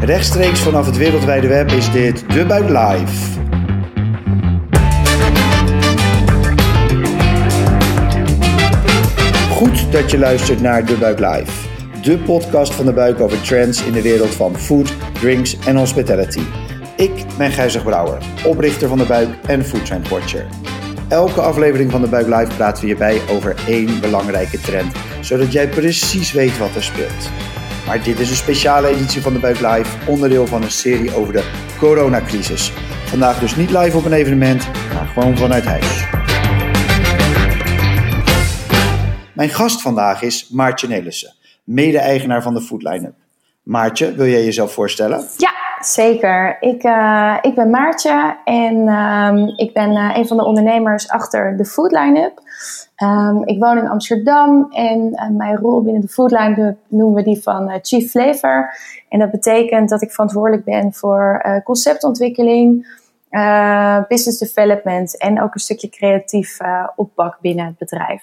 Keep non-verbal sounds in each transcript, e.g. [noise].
Rechtstreeks vanaf het wereldwijde web is dit De Buik Live. Goed dat je luistert naar De Buik Live. De podcast van De Buik over trends in de wereld van food, drinks en hospitality. Ik ben Gijzig Brouwer, oprichter van De Buik en Foodtrend Watcher. Elke aflevering van De Buik Live praten we hierbij over één belangrijke trend, zodat jij precies weet wat er speelt. Maar dit is een speciale editie van De Buik Live, onderdeel van een serie over de coronacrisis. Vandaag dus niet live op een evenement, maar gewoon vanuit huis. Mijn gast vandaag is Maartje Nelissen, mede-eigenaar van de Foodline-up. Maartje, wil jij jezelf voorstellen? Ja, zeker. Ik, uh, ik ben Maartje en um, ik ben uh, een van de ondernemers achter de Foodline-up. Um, ik woon in Amsterdam en uh, mijn rol binnen de Foodline-up noemen we die van Chief Flavor. En dat betekent dat ik verantwoordelijk ben voor conceptontwikkeling, business development en ook een stukje creatief oppak binnen het bedrijf.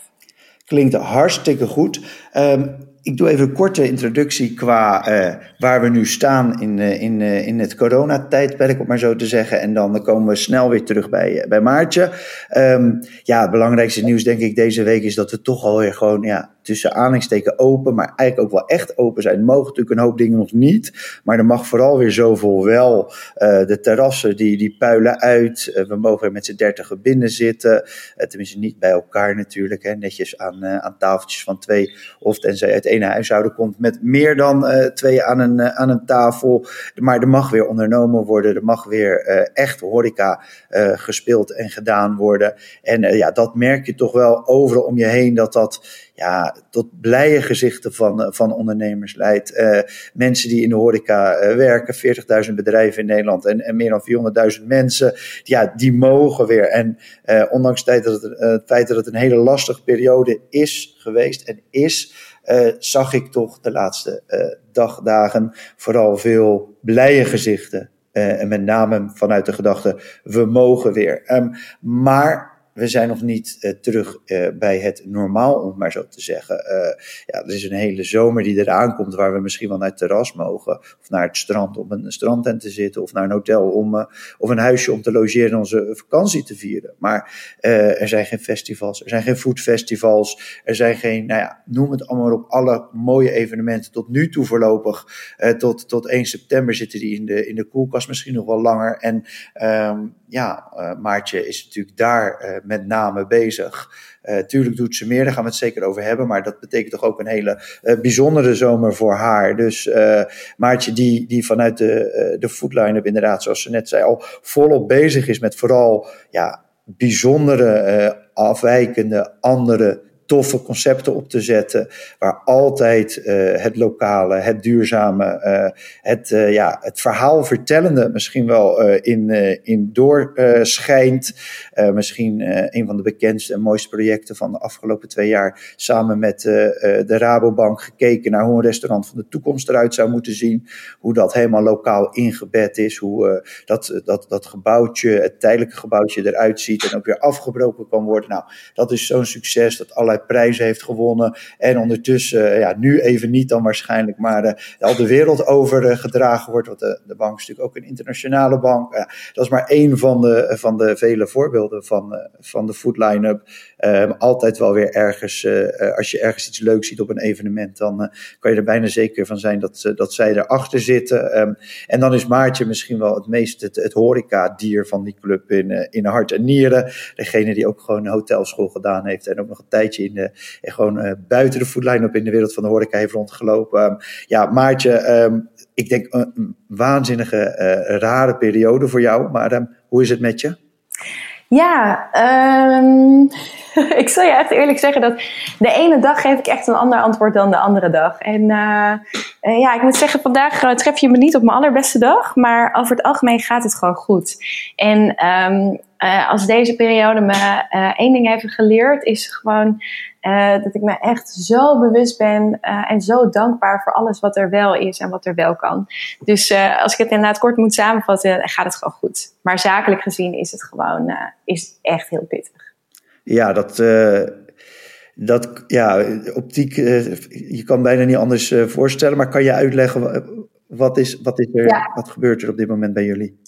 Klinkt hartstikke goed. Um, ik doe even een korte introductie qua uh, waar we nu staan in, uh, in, uh, in het coronatijdperk, om maar zo te zeggen. En dan komen we snel weer terug bij, bij Maartje. Um, ja, het belangrijkste nieuws denk ik deze week is dat we toch alweer gewoon ja, tussen aanhalingstekens open, maar eigenlijk ook wel echt open zijn. Er mogen natuurlijk een hoop dingen nog niet, maar er mag vooral weer zoveel wel. De terrassen die, die puilen uit. We mogen er met z'n dertigen binnen zitten. Tenminste niet bij elkaar natuurlijk, hè, netjes aan, aan tafeltjes van twee. Of tenzij uit ene huishouden komt met meer dan twee aan een, aan een tafel. Maar er mag weer ondernomen worden. Er mag weer echt horeca gespeeld en gedaan worden. En ja, dat merk je toch wel overal om je heen dat dat ja, tot blije gezichten van, eh, van ondernemers leidt. Mensen die in de horeca werken, 40.000 bedrijven in Nederland en, en meer dan 400.000 mensen, ja, die mogen weer. En ondanks het feit dat het, het feit dat het een hele lastige periode is geweest en is, zag ik toch de laatste dagdagen vooral veel blije gezichten. en met name vanuit de gedachte, we mogen weer. Um, maar we zijn nog niet uh, terug uh, bij het normaal, om het maar zo te zeggen. Uh, ja, er is een hele zomer die eraan komt waar we misschien wel naar het terras mogen. Of naar het strand om een strandtent te zitten. Of naar een hotel om, of een huisje om te logeren en onze vakantie te vieren. Maar er zijn geen festivals, er zijn geen foodfestivals. Er zijn geen, nou ja, noem het allemaal op, alle mooie evenementen. Tot nu toe voorlopig, tot, tot 1 september zitten die in de, in de koelkast, misschien nog wel langer. En um, ja, Maartje is natuurlijk daar met name bezig. Uh, tuurlijk doet ze meer, daar gaan we het zeker over hebben. Maar dat betekent toch ook een hele uh, bijzondere zomer voor haar. Dus uh, Maartje, die, die vanuit de, de foodline-up inderdaad, zoals ze net zei, al volop bezig is met vooral ja, bijzondere, afwijkende, andere toffe concepten op te zetten. Waar altijd uh, het lokale, het duurzame, uh, het, uh, ja, het verhaal vertellende misschien wel in, in doorschijnt. misschien een van de bekendste en mooiste projecten van de afgelopen twee jaar. Samen met de Rabobank gekeken naar hoe een restaurant van de toekomst eruit zou moeten zien. Hoe dat helemaal lokaal ingebed is. Hoe dat, dat, dat gebouwtje, het tijdelijke gebouwtje eruit ziet en ook weer afgebroken kan worden. Nou, dat is zo'n succes dat allerlei prijzen heeft gewonnen. En ondertussen, eh, ja, nu even niet dan waarschijnlijk, maar uh, al de wereld over uh, gedragen wordt. Want de, de bank is natuurlijk ook een internationale bank. dat is maar één van de, van de vele voorbeelden van, van de food line-up. Um, altijd wel weer ergens, als je ergens iets leuks ziet op een evenement, dan kan je er bijna zeker van zijn dat, dat zij erachter zitten. Um, en dan is Maartje misschien wel het meest het, het horeca-dier van die club in, in hart en nieren. Degene die ook gewoon een hotelschool gedaan heeft en ook nog een tijdje in de, gewoon uh, buiten de voetlijn op in de wereld van de horeca heeft rondgelopen. Um, ja, Maartje, um, ik denk een waanzinnige, uh, rare periode voor jou. Maar um, hoe is het met je? Ja, [laughs] ik zal je echt eerlijk zeggen dat de ene dag geef ik echt een ander antwoord dan de andere dag. En ja, ik moet zeggen, vandaag uh, tref je me niet op mijn allerbeste dag, maar over het algemeen gaat het gewoon goed. En um, als deze periode me één ding heeft geleerd, is gewoon dat ik me echt zo bewust ben en zo dankbaar voor alles wat er wel is en wat er wel kan. Dus als ik het inderdaad kort moet samenvatten, gaat het gewoon goed. Maar zakelijk gezien is het gewoon is echt heel pittig. Ja, dat, dat ja, optiek, je kan bijna niet anders voorstellen, maar kan je uitleggen Wat, is, wat, is er, wat gebeurt er op dit moment bij jullie?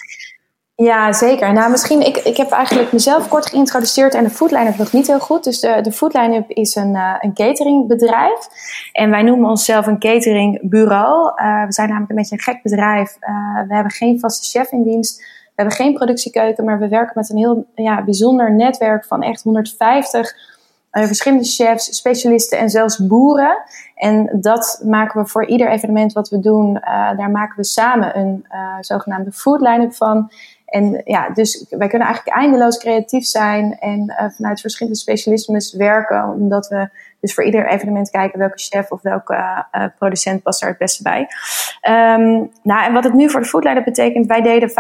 Ja, zeker. Nou, misschien, ik, ik heb eigenlijk mezelf kort geïntroduceerd en de Foodline nog niet heel goed. Dus de, de Foodline is een, uh, een cateringbedrijf. En wij noemen onszelf een cateringbureau. Uh, we zijn namelijk een beetje een gek bedrijf. Uh, we hebben geen vaste chef in dienst. We hebben geen productiekeuken, maar we werken met een heel ja, bijzonder netwerk van echt 150 verschillende chefs, specialisten en zelfs boeren. En dat maken we voor ieder evenement wat we doen. daar maken we samen een zogenaamde foodline van. En ja, dus wij kunnen eigenlijk eindeloos creatief zijn en uh, vanuit verschillende specialismes werken, omdat we dus voor ieder evenement kijken welke chef of welke uh, producent past daar het beste bij. Um, nou, en wat het nu voor de foodleider betekent, wij deden 95%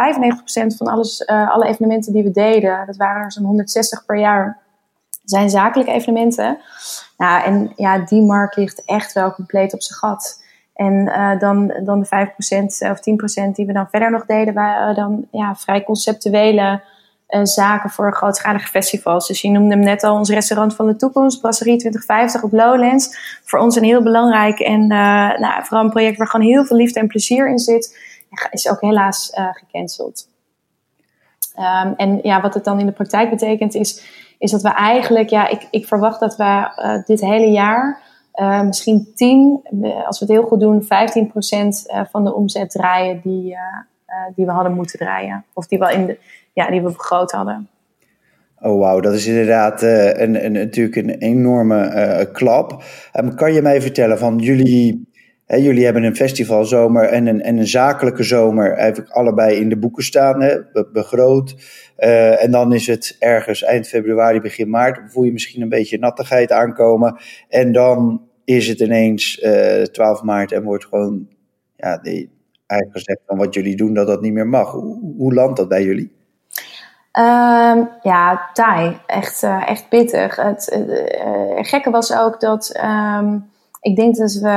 van alles, alle evenementen die we deden, dat waren er zo'n 160 per jaar, zijn zakelijke evenementen. Nou, en ja, die markt ligt echt wel compleet op zijn gat. En uh, dan, dan de 5% of 10% die we dan verder nog deden, waren dan ja, vrij conceptuele zaken voor grootschalige festivals. Dus je noemde hem net al ons restaurant van de toekomst, Brasserie 2050 op Lowlands. Voor ons een heel belangrijk en nou, vooral een project waar gewoon heel veel liefde en plezier in zit. Is ook helaas gecanceld. Um, en ja, wat het dan in de praktijk betekent is, is dat we eigenlijk, ja, ik, ik verwacht dat we dit hele jaar uh, misschien 10, als we het heel goed doen, 15% uh, van de omzet draaien die, uh, die we hadden moeten draaien. Of die we, in de, ja, die we begroot hadden. Oh wauw, dat is inderdaad een, een, natuurlijk een enorme klap. Um, kan je mij vertellen van jullie, hè, jullie hebben een festivalzomer en een, en een zakelijke zomer eigenlijk allebei in de boeken staan, hè, begroot. en dan is het ergens eind februari, begin maart, voel je misschien een beetje nattigheid aankomen. En dan is het ineens uh, eh, 12 maart en wordt gewoon ja, eigenlijk gezegd van wat jullie doen, dat dat niet meer mag. Hoe, hoe landt dat bij jullie? Um, ja, taai. Echt, uh, echt pittig. Het uh, gekke was ook dat um, ik denk dat we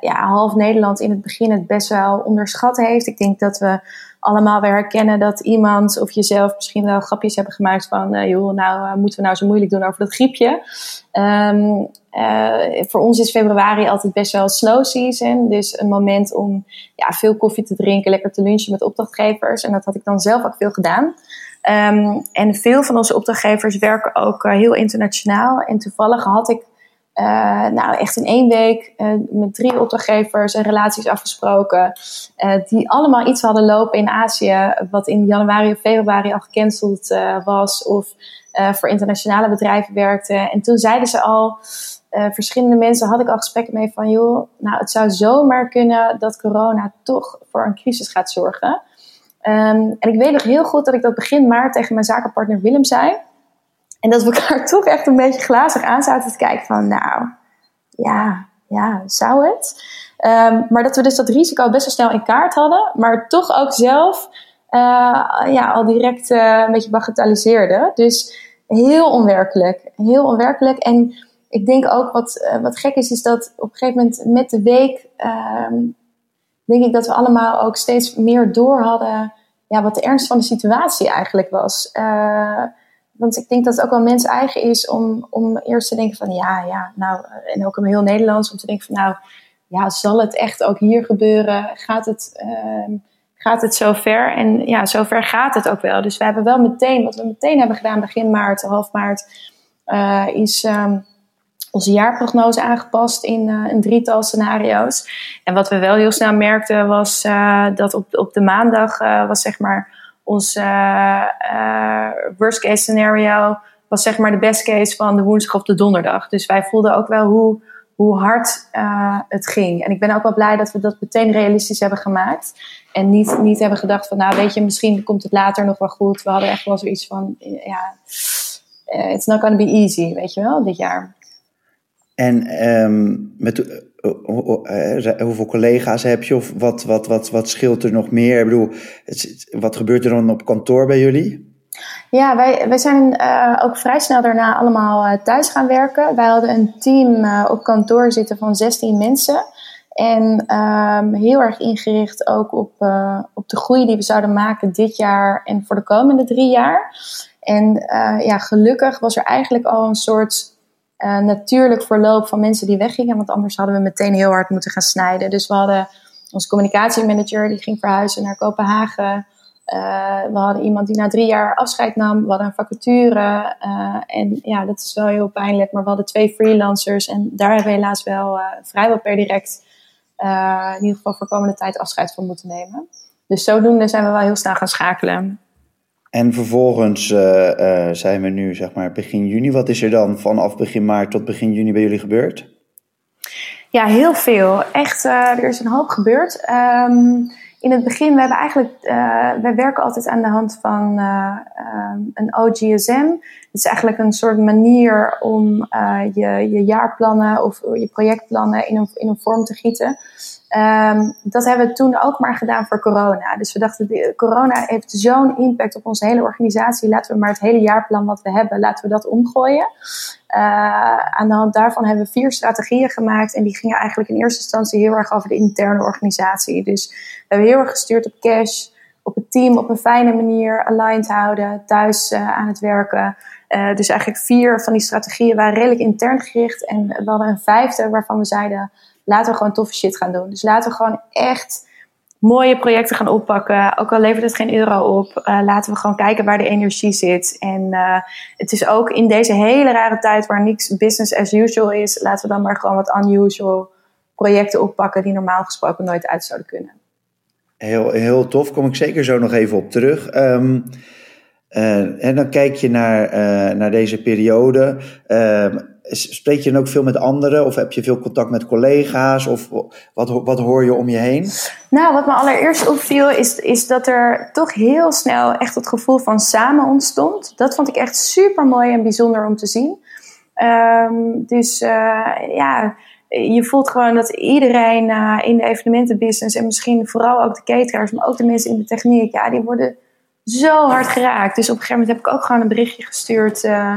ja, half Nederland in het begin het best wel onderschat heeft. Ik denk dat we allemaal weer herkennen dat iemand of jezelf misschien wel grapjes hebben gemaakt van, uh, joh, nou uh, moeten we nou zo moeilijk doen over dat griepje. Um, uh, voor ons is februari altijd best wel slow season, dus een moment om ja, veel koffie te drinken, lekker te lunchen met opdrachtgevers. En dat had ik dan zelf ook veel gedaan. Um, en veel van onze opdrachtgevers werken ook heel internationaal. En toevallig had ik uh, nou, echt in één week uh, met drie opdrachtgevers en relaties afgesproken. Uh, die allemaal iets hadden lopen in Azië, wat in januari of februari al gecanceld was. Of voor internationale bedrijven werkte. En toen zeiden ze al, verschillende mensen had ik al gesprekken mee van, joh, nou, het zou zomaar kunnen dat corona toch voor een crisis gaat zorgen. Um, en ik weet nog heel goed dat ik dat begin maart tegen mijn zakenpartner Willem zei. En dat we elkaar [laughs] toch echt een beetje glazig aan zaten te kijken van, nou, ja, ja, zou het? Um, maar dat we dus dat risico best wel snel in kaart hadden, maar toch ook zelf uh, ja, al direct uh, een beetje bagatelliseerden. Dus heel onwerkelijk, heel onwerkelijk. En ik denk ook wat, uh, wat gek is, is dat op een gegeven moment met de week, um, denk ik dat we allemaal ook steeds meer door hadden ja, wat de ernst van de situatie eigenlijk was. Want ik denk dat het ook wel mens eigen is om, om eerst te denken van ja, ja, nou, en ook in heel Nederlands, om te denken van nou, ja, zal het echt ook hier gebeuren? Gaat het, uh, gaat het zover? En ja, zover gaat het ook wel. Dus we hebben wel meteen, wat we meteen hebben gedaan begin maart, half maart, uh, is um, onze jaarprognose aangepast in uh, een drietal scenario's. En wat we wel heel snel merkten was dat op, op de maandag was zeg maar ons uh, worst case scenario was zeg maar de best case van de woensdag of de donderdag. Dus wij voelden ook wel hoe, hoe hard uh, het ging. En ik ben ook wel blij dat we dat meteen realistisch hebben gemaakt. En niet, niet hebben gedacht van, nou weet je, misschien komt het later nog wel goed. We hadden echt wel zoiets van, ja, it's not gonna be easy, weet je wel, dit jaar. En um, met uh, hoeveel collega's heb je of wat, wat, wat, wat scheelt er nog meer? Ik bedoel, wat gebeurt er dan op kantoor bij jullie? Ja, wij, wij zijn ook vrij snel daarna allemaal thuis gaan werken. Wij hadden een team op kantoor zitten van 16 mensen. En um, heel erg ingericht ook op, op de groei die we zouden maken dit jaar en voor de komende drie jaar. En ja, gelukkig was er eigenlijk al een soort uh, natuurlijk verloop van mensen die weggingen. Want anders hadden we meteen heel hard moeten gaan snijden. Dus we hadden onze communicatiemanager die ging verhuizen naar Kopenhagen. Uh, we hadden iemand die na drie jaar afscheid nam. We hadden een vacature. Uh, en ja, dat is wel heel pijnlijk. Maar we hadden twee freelancers. En daar hebben we helaas wel vrijwel per direct... in ieder geval voor komende tijd afscheid van moeten nemen. Dus zodoende zijn we wel heel snel gaan schakelen. En vervolgens zijn we nu zeg maar begin juni. Wat is er dan vanaf begin maart tot begin juni bij jullie gebeurd? Ja, heel veel. Echt, er is een hoop gebeurd. Um, in het begin, we hebben eigenlijk, wij werken altijd aan de hand van um, een OGSM. Het is eigenlijk een soort manier om je, je jaarplannen of je projectplannen in een, in een vorm te gieten. Um, dat hebben we toen ook maar gedaan voor corona. Dus we dachten, corona heeft zo'n impact op onze hele organisatie. Laten we maar het hele jaarplan wat we hebben, laten we dat omgooien. Uh, aan de hand daarvan hebben we vier strategieën gemaakt. En die gingen eigenlijk in eerste instantie heel erg over de interne organisatie. Dus we hebben heel erg gestuurd op cash, op het team op een fijne manier aligned houden, thuis uh, aan het werken. Uh, dus eigenlijk vier van die strategieën waren redelijk intern gericht. En we hadden een vijfde waarvan we zeiden laten we gewoon toffe shit gaan doen. Dus laten we gewoon echt mooie projecten gaan oppakken. Ook al levert het geen euro op, uh, laten we gewoon kijken waar de energie zit. En uh, het is ook in deze hele rare tijd waar niks business as usual is, laten we dan maar gewoon wat unusual projecten oppakken die normaal gesproken nooit uit zouden kunnen. Heel, heel tof, kom ik zeker zo nog even op terug. Um, uh, en dan kijk je naar, naar deze periode. Um, spreek je dan ook veel met anderen of heb je veel contact met collega's of wat, wat hoor je om je heen? Nou, wat me allereerst opviel is, is dat er toch heel snel echt het gevoel van samen ontstond. Dat vond ik echt super mooi en bijzonder om te zien. Um, dus uh, ja, je voelt gewoon dat iedereen uh, in de evenementenbusiness en misschien vooral ook de cateraars, maar ook de mensen in de techniek, ja, die worden zo hard geraakt. Dus op een gegeven moment heb ik ook gewoon een berichtje gestuurd. Uh,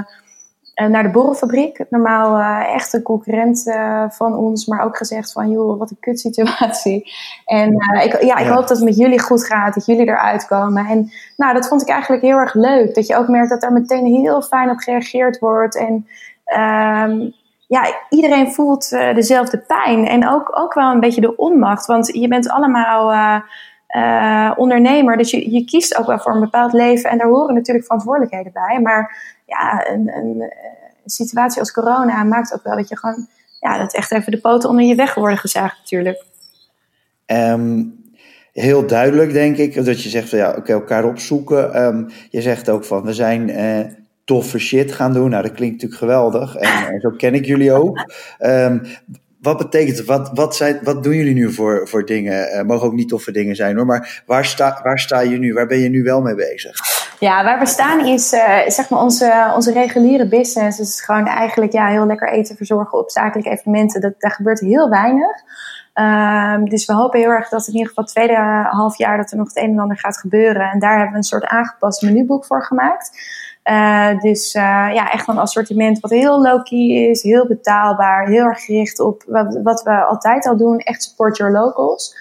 naar de borrelfabriek. Normaal uh, echt een concurrent uh, van ons, maar ook gezegd van joh, wat een kutsituatie. En ik, ja, ik hoop dat het met jullie goed gaat, dat jullie eruit komen. En nou, dat vond ik eigenlijk heel erg leuk. Dat je ook merkt dat er meteen heel fijn op gereageerd wordt. En um, ja, iedereen voelt dezelfde pijn. En ook, ook wel een beetje de onmacht. Want je bent allemaal uh, ondernemer. Dus je, je kiest ook wel voor een bepaald leven. En daar horen natuurlijk verantwoordelijkheden bij. Maar ja, een, een, een situatie als corona maakt ook wel dat je gewoon... Ja, dat echt even de poten onder je weg worden gezaagd natuurlijk. Um, heel duidelijk denk ik. Dat je zegt van ja, oké, elkaar opzoeken. Um, je zegt ook van we zijn... Uh, toffe shit gaan doen. Nou, dat klinkt natuurlijk geweldig. En, [laughs] en zo ken ik jullie ook. Um, wat betekent het? Wat, wat, zijn, wat doen jullie nu voor, voor dingen? Uh, mogen ook niet toffe dingen zijn hoor. Maar waar sta, waar sta je nu? Waar ben je nu wel mee bezig? Ja, waar we staan is uh, zeg maar onze, onze reguliere business. Dus gewoon eigenlijk ja, heel lekker eten verzorgen op zakelijke evenementen. Dat, daar gebeurt heel weinig. Um, dus we hopen heel erg dat in ieder geval het tweede half jaar dat er nog het een en ander gaat gebeuren. En daar hebben we een soort aangepast menuboek voor gemaakt. Uh, dus uh, ja, echt een assortiment wat heel low-key is, heel betaalbaar, heel erg gericht op wat, we altijd al doen, echt support your locals.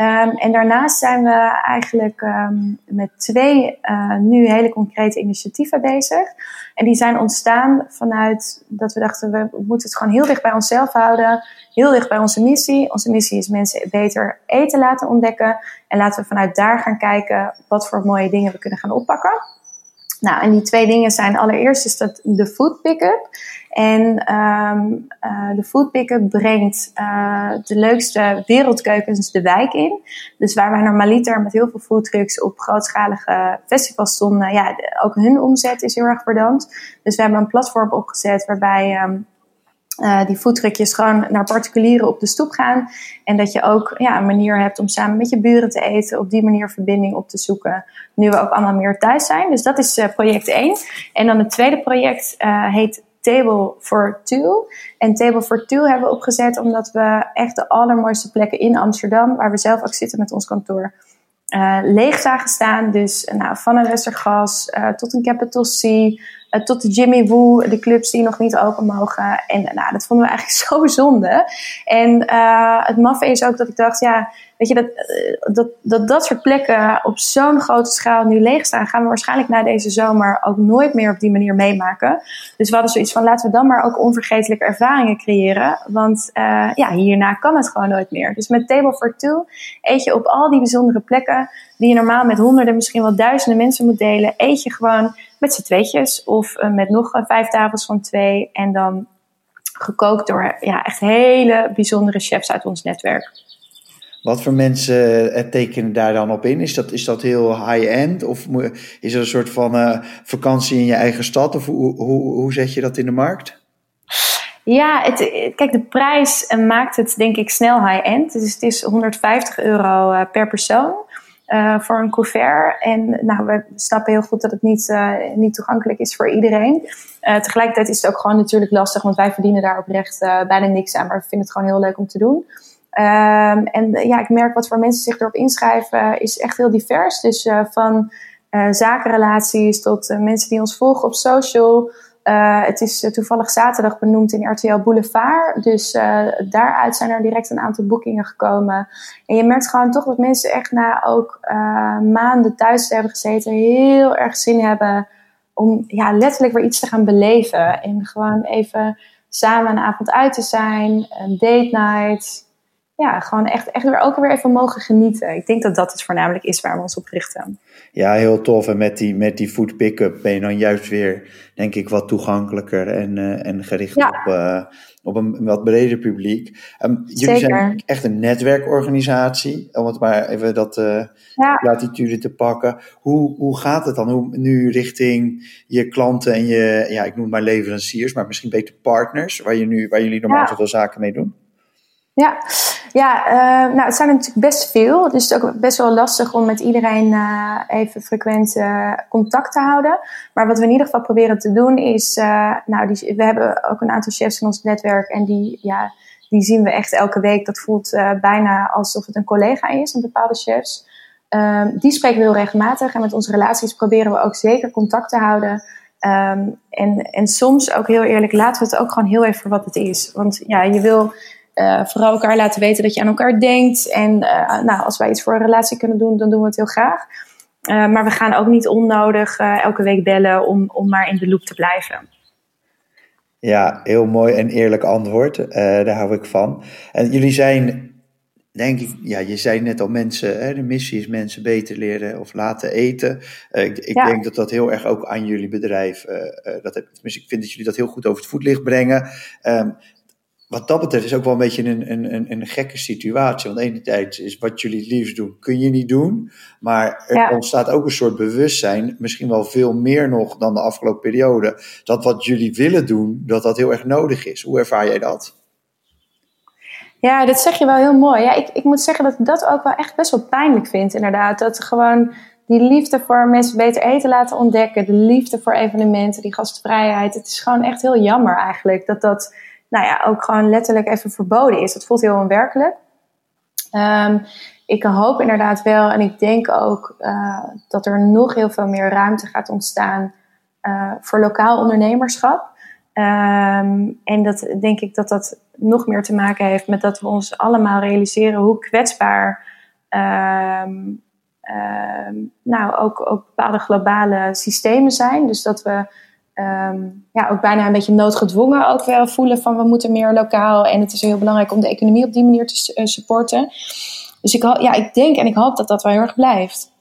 Um, en daarnaast zijn we eigenlijk um, met twee uh, nu hele concrete initiatieven bezig. En die zijn ontstaan vanuit dat we dachten, we moeten het gewoon heel dicht bij onszelf houden. Heel dicht bij onze missie. Onze missie is mensen beter eten laten ontdekken. En laten we vanuit daar gaan kijken wat voor mooie dingen we kunnen gaan oppakken. Nou, en die twee dingen zijn allereerst is dat de food pick-up. En um, uh, de food pick-up brengt uh, de leukste wereldkeukens de wijk in. Dus waar wij normaliter met heel veel foodtrucks op grootschalige festivals stonden, ja, ook hun omzet is heel erg verdampt. Dus we hebben een platform opgezet waarbij um, uh, die foodtruckjes gewoon naar particulieren op de stoep gaan. En dat je ook ja, een manier hebt om samen met je buren te eten. Op die manier verbinding op te zoeken. Nu we ook allemaal meer thuis zijn. Dus dat is project 1. En dan het tweede project heet Table for Two. En Table for Two hebben we opgezet omdat we echt de allermooiste plekken in Amsterdam, waar we zelf ook zitten met ons kantoor, uh, leeg zagen staan. Dus nou, van een Westergas uh, tot een Capital C, uh, tot de Jimmy Woo, de clubs die nog niet open mogen. En nou, dat vonden we eigenlijk [laughs] zo zonde. En het maffe is ook dat ik dacht, ja, weet je, dat dat, dat, dat soort plekken op zo'n grote schaal nu leeg staan, gaan we waarschijnlijk na deze zomer ook nooit meer op die manier meemaken. Dus we hadden zoiets van, laten we dan maar ook onvergetelijke ervaringen creëren. Want ja, hierna kan het gewoon nooit meer. Dus met Table for Two eet je op al die bijzondere plekken die je normaal met honderden, misschien wel duizenden mensen moet delen, eet je gewoon met z'n tweetjes of uh, met nog vijf tafels van twee en dan gekookt door ja, echt hele bijzondere chefs uit ons netwerk. Wat voor mensen uh, tekenen daar dan op in? Is dat, is dat heel high-end? Of is er een soort van uh, vakantie in je eigen stad? Of hoe, hoe, hoe zet je dat in de markt? Ja, het, kijk, de prijs maakt het denk ik snel high-end. Dus het is 150 euro per persoon. Uh, voor een couvert. En nou, we snappen heel goed dat het niet, uh, niet toegankelijk is voor iedereen. Uh, tegelijkertijd is het ook gewoon natuurlijk lastig, want wij verdienen daar oprecht bijna niks aan. Maar we vinden het gewoon heel leuk om te doen. Um, en ja, ik merk wat voor mensen zich erop inschrijven is echt heel divers. Dus van zakenrelaties tot mensen die ons volgen op social. Uh, het is uh, toevallig zaterdag benoemd in RTL Boulevard. Dus uh, daaruit zijn er direct een aantal boekingen gekomen. En je merkt gewoon toch dat mensen echt na ook maanden thuis te hebben gezeten, heel erg zin hebben om ja, letterlijk weer iets te gaan beleven. En gewoon even samen een avond uit te zijn, een date night. Ja, gewoon echt, echt weer ook weer even mogen genieten. Ik denk dat dat het voornamelijk is waar we ons op richten. Ja, heel tof. En met die, met die food pick-up ben je dan juist weer, denk ik, wat toegankelijker en, uh, en gericht op, uh, op een wat breder publiek. Um, jullie zijn echt een netwerkorganisatie, om het maar even dat uh, ja. latitude te pakken. Hoe, hoe gaat het dan hoe, nu richting je klanten en je, ja, ik noem het maar leveranciers, maar misschien beter partners, waar, je nu, waar jullie normaal ja. zoveel zaken mee doen? Ja, ja uh, nou, het zijn er natuurlijk best veel. Dus het is ook best wel lastig om met iedereen uh, even frequent uh, contact te houden. Maar wat we in ieder geval proberen te doen is... nou, die, we hebben ook een aantal chefs in ons netwerk. En die, ja, die zien we echt elke week. Dat voelt bijna alsof het een collega is, een bepaalde chefs. Um, die spreken we heel regelmatig. En met onze relaties proberen we ook zeker contact te houden... Um, en, en soms ook heel eerlijk, laten we het ook gewoon heel even voor wat het is. Want ja, je wil uh, vooral elkaar laten weten dat je aan elkaar denkt. En uh, nou, als wij iets voor een relatie kunnen doen, dan doen we het heel graag. Uh, maar we gaan ook niet onnodig elke week bellen om, om maar in de loop te blijven. Ja, heel mooi en eerlijk antwoord. daar hou ik van. En jullie zijn, denk ik, ja, je zei net al mensen, hè, de missie is mensen beter leren of laten eten. ik, ik ja. denk dat dat heel erg ook aan jullie bedrijf, dat, tenminste, ik vind dat jullie dat heel goed over het voetlicht brengen. Um, wat dat betreft is ook wel een beetje een, een, een, een gekke situatie. Want enerzijds is wat jullie het liefst doen, kun je niet doen. Maar er ja. ontstaat ook een soort bewustzijn, misschien wel veel meer nog dan de afgelopen periode, dat wat jullie willen doen, dat dat heel erg nodig is. Hoe ervaar jij dat? Ja, dat zeg je wel heel mooi. Ja, ik, ik moet zeggen dat ik dat ook wel echt best wel pijnlijk vind, inderdaad. Dat gewoon die liefde voor mensen beter eten laten ontdekken, de liefde voor evenementen, die gastvrijheid. Het is gewoon echt heel jammer eigenlijk dat dat nou ja, ook gewoon letterlijk even verboden is. Het voelt heel onwerkelijk. Um, ik hoop inderdaad wel en ik denk ook uh, dat er nog heel veel meer ruimte gaat ontstaan uh, voor lokaal ondernemerschap. Um, en dat denk ik dat dat nog meer te maken heeft met dat we ons allemaal realiseren hoe kwetsbaar um, nou, ook, ook bepaalde globale systemen zijn. Dus dat we um, ja, ook bijna een beetje noodgedwongen ook wel voelen van we moeten meer lokaal. En het is heel belangrijk om de economie op die manier te uh, supporten. Dus ik, ja, ik denk en ik hoop dat dat wel heel erg blijft.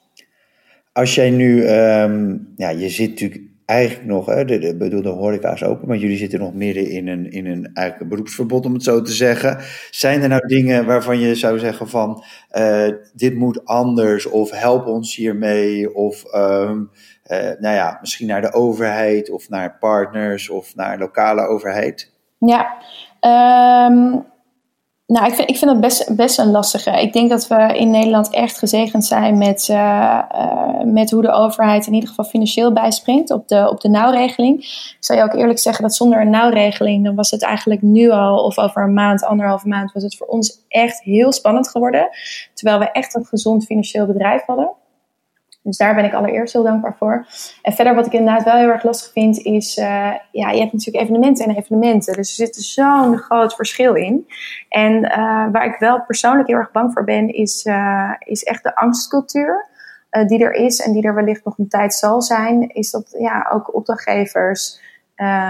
Als jij nu, um, ja, je zit natuurlijk eigenlijk nog, hè, de, de, bedoel, de horeca open, maar jullie zitten nog midden in een, in een, eigenlijk beroepsverbod, om het zo te zeggen. Zijn er nou dingen waarvan je zou zeggen van, uh, dit moet anders, of help ons hiermee, of um, uh, nou ja, misschien naar de overheid, of naar partners, of naar lokale overheid? Ja, um, nou, ik vind, ik vind dat best, best een lastige. Ik denk dat we in Nederland echt gezegend zijn met, uh, uh, met hoe de overheid in ieder geval financieel bijspringt op de, op de nauwregeling. Ik zou je ook eerlijk zeggen dat zonder een nauwregeling, dan was het eigenlijk nu al, of over een maand, anderhalve maand, was het voor ons echt heel spannend geworden. Terwijl we echt een gezond financieel bedrijf hadden. Dus daar ben ik allereerst heel dankbaar voor. En verder wat ik inderdaad wel heel erg lastig vind is, uh, ja, je hebt natuurlijk evenementen en evenementen. Dus er zit zo'n groot verschil in. En uh, waar ik wel persoonlijk heel erg bang voor ben, is, uh, is echt de angstcultuur. die er is en die er wellicht nog een tijd zal zijn, is dat ja, ook opdrachtgevers,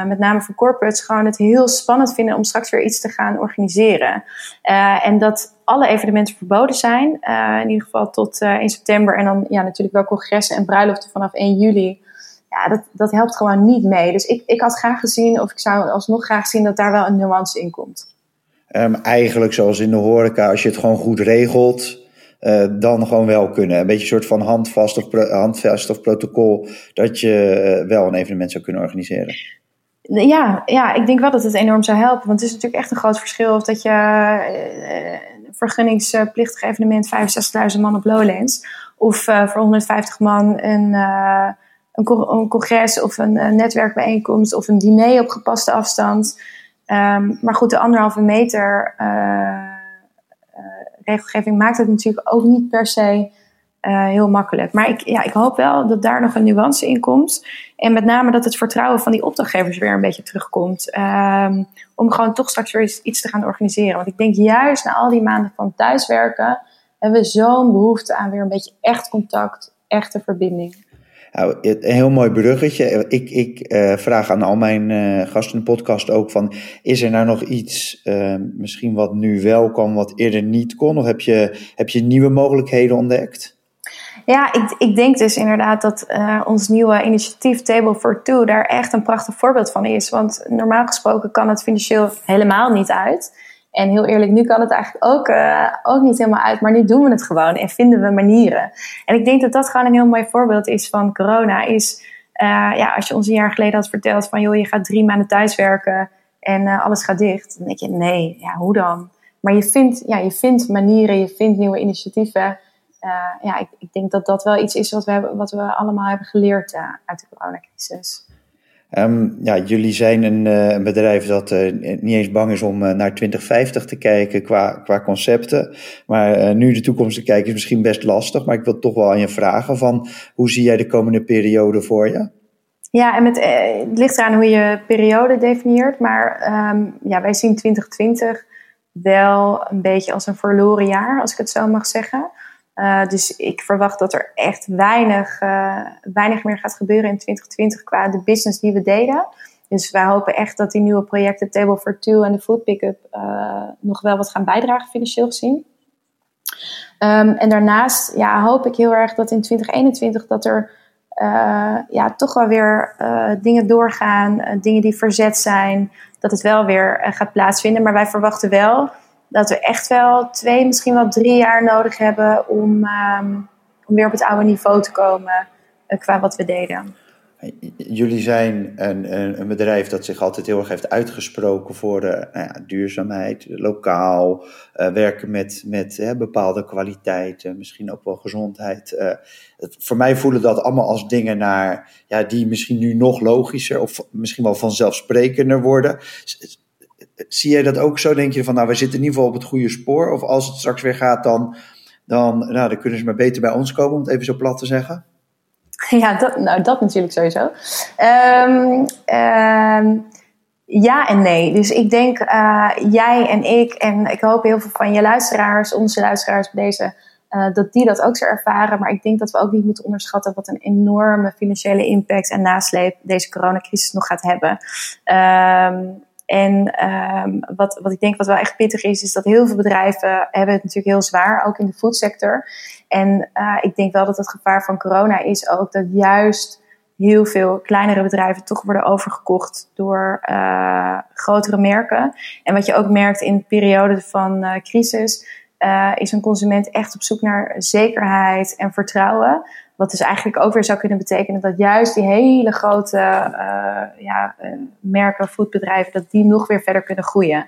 met name voor corporates, gewoon het heel spannend vinden om straks weer iets te gaan organiseren. en dat alle evenementen verboden zijn. Uh, in ieder geval tot uh, 1 september. En dan ja, natuurlijk wel congressen en bruiloften vanaf 1 juli. Ja, dat, dat helpt gewoon niet mee. Dus ik, ik had graag gezien, of ik zou alsnog graag zien, dat daar wel een nuance in komt. Um, eigenlijk zoals in de horeca, als je het gewoon goed regelt, uh, dan gewoon wel kunnen. Een beetje een soort van handvast of, handvast of protocol dat je uh, wel een evenement zou kunnen organiseren. Ja, ja, ik denk wel dat het enorm zou helpen. Want het is natuurlijk echt een groot verschil of dat je vergunningsplichtig evenement 65.000 man op Lowlands. Of uh, voor 150 man een, uh, een, een, congres of een, een, netwerkbijeenkomst of een diner op gepaste afstand. Um, maar goed, de anderhalve meter uh, regelgeving maakt het natuurlijk ook niet per se uh, heel makkelijk. Maar ik, ja, ik hoop wel dat daar nog een nuance in komt. En met name dat het vertrouwen van die opdrachtgevers weer een beetje terugkomt. Um, om gewoon toch straks weer iets te gaan organiseren. Want ik denk juist na al die maanden van thuiswerken hebben we zo'n behoefte aan weer een beetje echt contact, echte verbinding. Nou, een heel mooi bruggetje. Ik, ik uh, vraag aan al mijn uh, gasten in de podcast ook van... is er nou nog iets uh, misschien wat nu wel kan, wat eerder niet kon? Of heb je, heb je nieuwe mogelijkheden ontdekt? Ja, ik, ik denk dus inderdaad dat ons nieuwe initiatief Table for Two daar echt een prachtig voorbeeld van is. Want normaal gesproken kan het financieel helemaal niet uit. En heel eerlijk, nu kan het eigenlijk ook, uh, ook niet helemaal uit. Maar nu doen we het gewoon en vinden we manieren. En ik denk dat dat gewoon een heel mooi voorbeeld is van corona. Is uh, ja, als je ons een jaar geleden had verteld van joh, je gaat drie maanden thuiswerken en alles gaat dicht. Dan denk je, nee, ja, hoe dan? Maar je vindt, ja, je vindt manieren, je vindt nieuwe initiatieven. Ja, ik, ik, denk dat dat wel iets is wat we, hebben, wat we allemaal hebben geleerd uit de coronacrisis. Um, ja, jullie zijn een, een bedrijf dat niet eens bang is om naar 2050 te kijken qua, qua concepten. Maar nu de toekomst te kijken is misschien best lastig. Maar ik wil toch wel aan je vragen van hoe zie jij de komende periode voor je? Ja, en het ligt eraan hoe je periode definieert. Maar um, ja, wij zien 2020 wel een beetje als een verloren jaar, als ik het zo mag zeggen. Uh, dus ik verwacht dat er echt weinig, uh, weinig meer gaat gebeuren in 2020 qua de business die we deden. Dus wij hopen echt dat die nieuwe projecten Table for Two en de Food Pickup uh, nog wel wat gaan bijdragen financieel gezien. Um, en daarnaast ja, hoop ik heel erg dat in 2021 dat er ja, toch wel weer dingen doorgaan, dingen die verzet zijn, dat het wel weer gaat plaatsvinden. Maar wij verwachten wel dat we echt wel twee, misschien wel drie jaar nodig hebben om, um, om weer op het oude niveau te komen uh, qua wat we deden. Jullie zijn een, een, een, bedrijf dat zich altijd heel erg heeft uitgesproken voor de nou ja, duurzaamheid, lokaal, uh, werken met, met bepaalde kwaliteiten, misschien ook wel gezondheid. Het, voor mij voelen dat allemaal als dingen naar, ja, die misschien nu nog logischer of misschien wel vanzelfsprekender worden zie jij dat ook zo? Denk je van, nou, we zitten in ieder geval op het goede spoor? Of als het straks weer gaat, dan, dan, nou, dan kunnen ze maar beter bij ons komen, om het even zo plat te zeggen? [laughs] Ja, dat, nou, dat natuurlijk sowieso. Um, um, ja en nee. Dus ik denk, uh, jij en ik, en ik hoop heel veel van je luisteraars, onze luisteraars bij deze, uh, dat die dat ook zo ervaren. Maar ik denk dat we ook niet moeten onderschatten wat een enorme financiële impact en nasleep deze coronacrisis nog gaat hebben. Um, en um, wat, wat ik denk wat wel echt pittig is, is dat heel veel bedrijven hebben het natuurlijk heel zwaar, ook in de foodsector. En uh, ik denk wel dat het gevaar van corona is ook dat juist heel veel kleinere bedrijven toch worden overgekocht door uh, grotere merken. En wat je ook merkt in perioden van uh, crisis, is een consument echt op zoek naar zekerheid en vertrouwen. Wat dus eigenlijk ook weer zou kunnen betekenen dat juist die hele grote uh, ja, uh, merken, foodbedrijven, dat die nog weer verder kunnen groeien.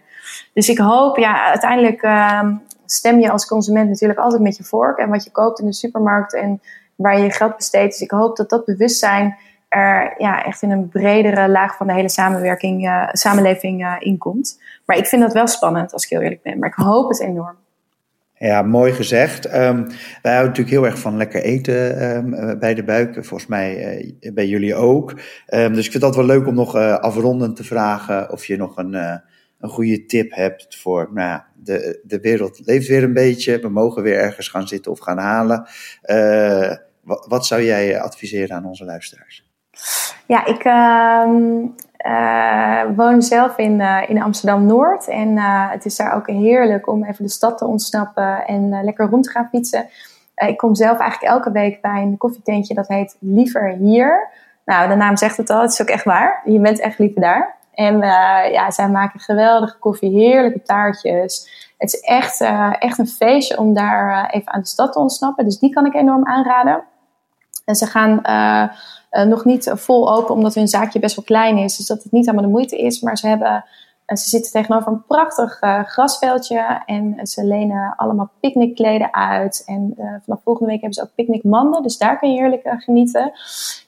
Dus ik hoop, ja, uiteindelijk uh, stem je als consument natuurlijk altijd met je vork en wat je koopt in de supermarkt en waar je je geld besteedt. Dus ik hoop dat dat bewustzijn er ja, echt in een bredere laag van de hele samenwerking, samenleving inkomt. Maar ik vind dat wel spannend, als ik heel eerlijk ben. Maar ik hoop het enorm. Ja, mooi gezegd. Um, wij houden natuurlijk heel erg van lekker eten um, bij de buik. Volgens mij uh, bij jullie ook. Um, dus ik vind dat wel leuk om nog uh, afrondend te vragen of je nog een, een goede tip hebt voor, nou ja, de, de wereld leeft weer een beetje. We mogen weer ergens gaan zitten of gaan halen. Wat, zou jij adviseren aan onze luisteraars? Ja, ik woon zelf in, uh, in Amsterdam-Noord. En uh, het is daar ook heerlijk om even de stad te ontsnappen en lekker rond te gaan fietsen. ik kom zelf eigenlijk elke week bij een koffietentje dat heet Liever Hier. Nou, de naam zegt het al, het is ook echt waar. Je bent echt liever daar. En ja, zij maken geweldige koffie, heerlijke taartjes. Het is echt, echt een feestje om daar even aan de stad te ontsnappen. Dus die kan ik enorm aanraden. En ze gaan uh, nog niet vol open, omdat hun zaakje best wel klein is. Dus dat het niet helemaal de moeite is. Maar ze, hebben, uh, ze zitten tegenover een prachtig uh, grasveldje. En ze lenen allemaal picknickkleden uit. En vanaf volgende week hebben ze ook picknickmanden. Dus daar kun je heerlijk genieten.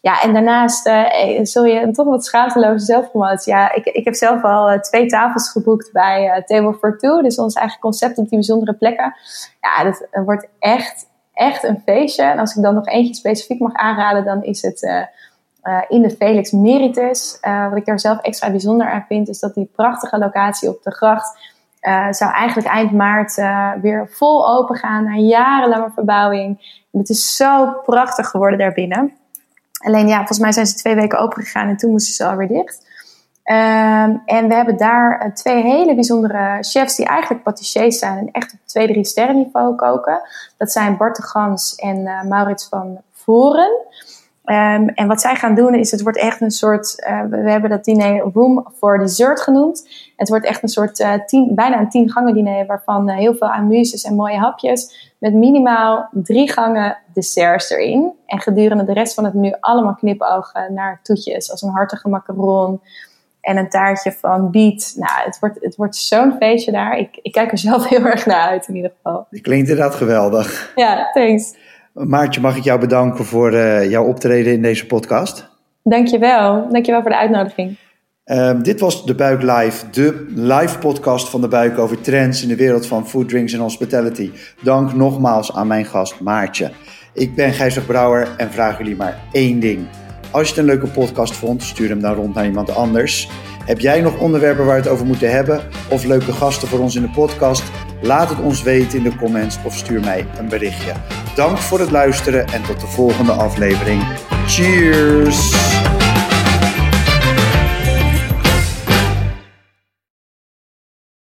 Ja, en daarnaast eh, zul je toch wat schaamteloze zelfpromotie. Ja, ik, ik heb zelf al twee tafels geboekt bij Table for Two. Dus ons eigen concept op die bijzondere plekken. Ja, dat wordt echt echt een feestje. En als ik dan nog eentje specifiek mag aanraden, dan is het uh, uh, in de Felix Meritus. Uh, wat ik daar zelf extra bijzonder aan vind, is dat die prachtige locatie op de gracht zou eigenlijk eind maart weer vol open gaan na jarenlange verbouwing. En het is zo prachtig geworden daarbinnen. Alleen ja, volgens mij zijn ze twee weken open gegaan en toen moesten ze alweer dicht. Um, en we hebben daar uh, twee hele bijzondere chefs die eigenlijk patissiers zijn en echt op 2, 3 sterren niveau koken. Dat zijn Bart de Gans en uh, Maurits van Voren. Um, en wat zij gaan doen is, het wordt echt een soort, uh, we hebben dat diner Room for Dessert genoemd. Het wordt echt een soort bijna een tien gangen diner waarvan heel veel amuses en mooie hapjes. Met minimaal drie gangen desserts erin. En gedurende de rest van het menu allemaal knipogen naar toetjes als een hartige macaron en een taartje van biet. Nou, het wordt, het wordt zo'n feestje daar. Ik, ik kijk er zelf [laughs] heel erg naar uit in ieder geval. Klinkt inderdaad geweldig. Ja, thanks. Maartje, mag ik jou bedanken voor uh, jouw optreden in deze podcast? Dankjewel. Dankjewel voor de uitnodiging. Uh, dit was De Buik Live, de live podcast van De Buik over trends in de wereld van food, drinks en hospitality. Dank nogmaals aan mijn gast Maartje. Ik ben Gijsig Brouwer en vraag jullie maar één ding. Als je het een leuke podcast vond, stuur hem dan rond naar iemand anders. Heb jij nog onderwerpen waar we het over moeten hebben? Of leuke gasten voor ons in de podcast? Laat het ons weten in de comments of stuur mij een berichtje. Dank voor het luisteren en tot de volgende aflevering. Cheers!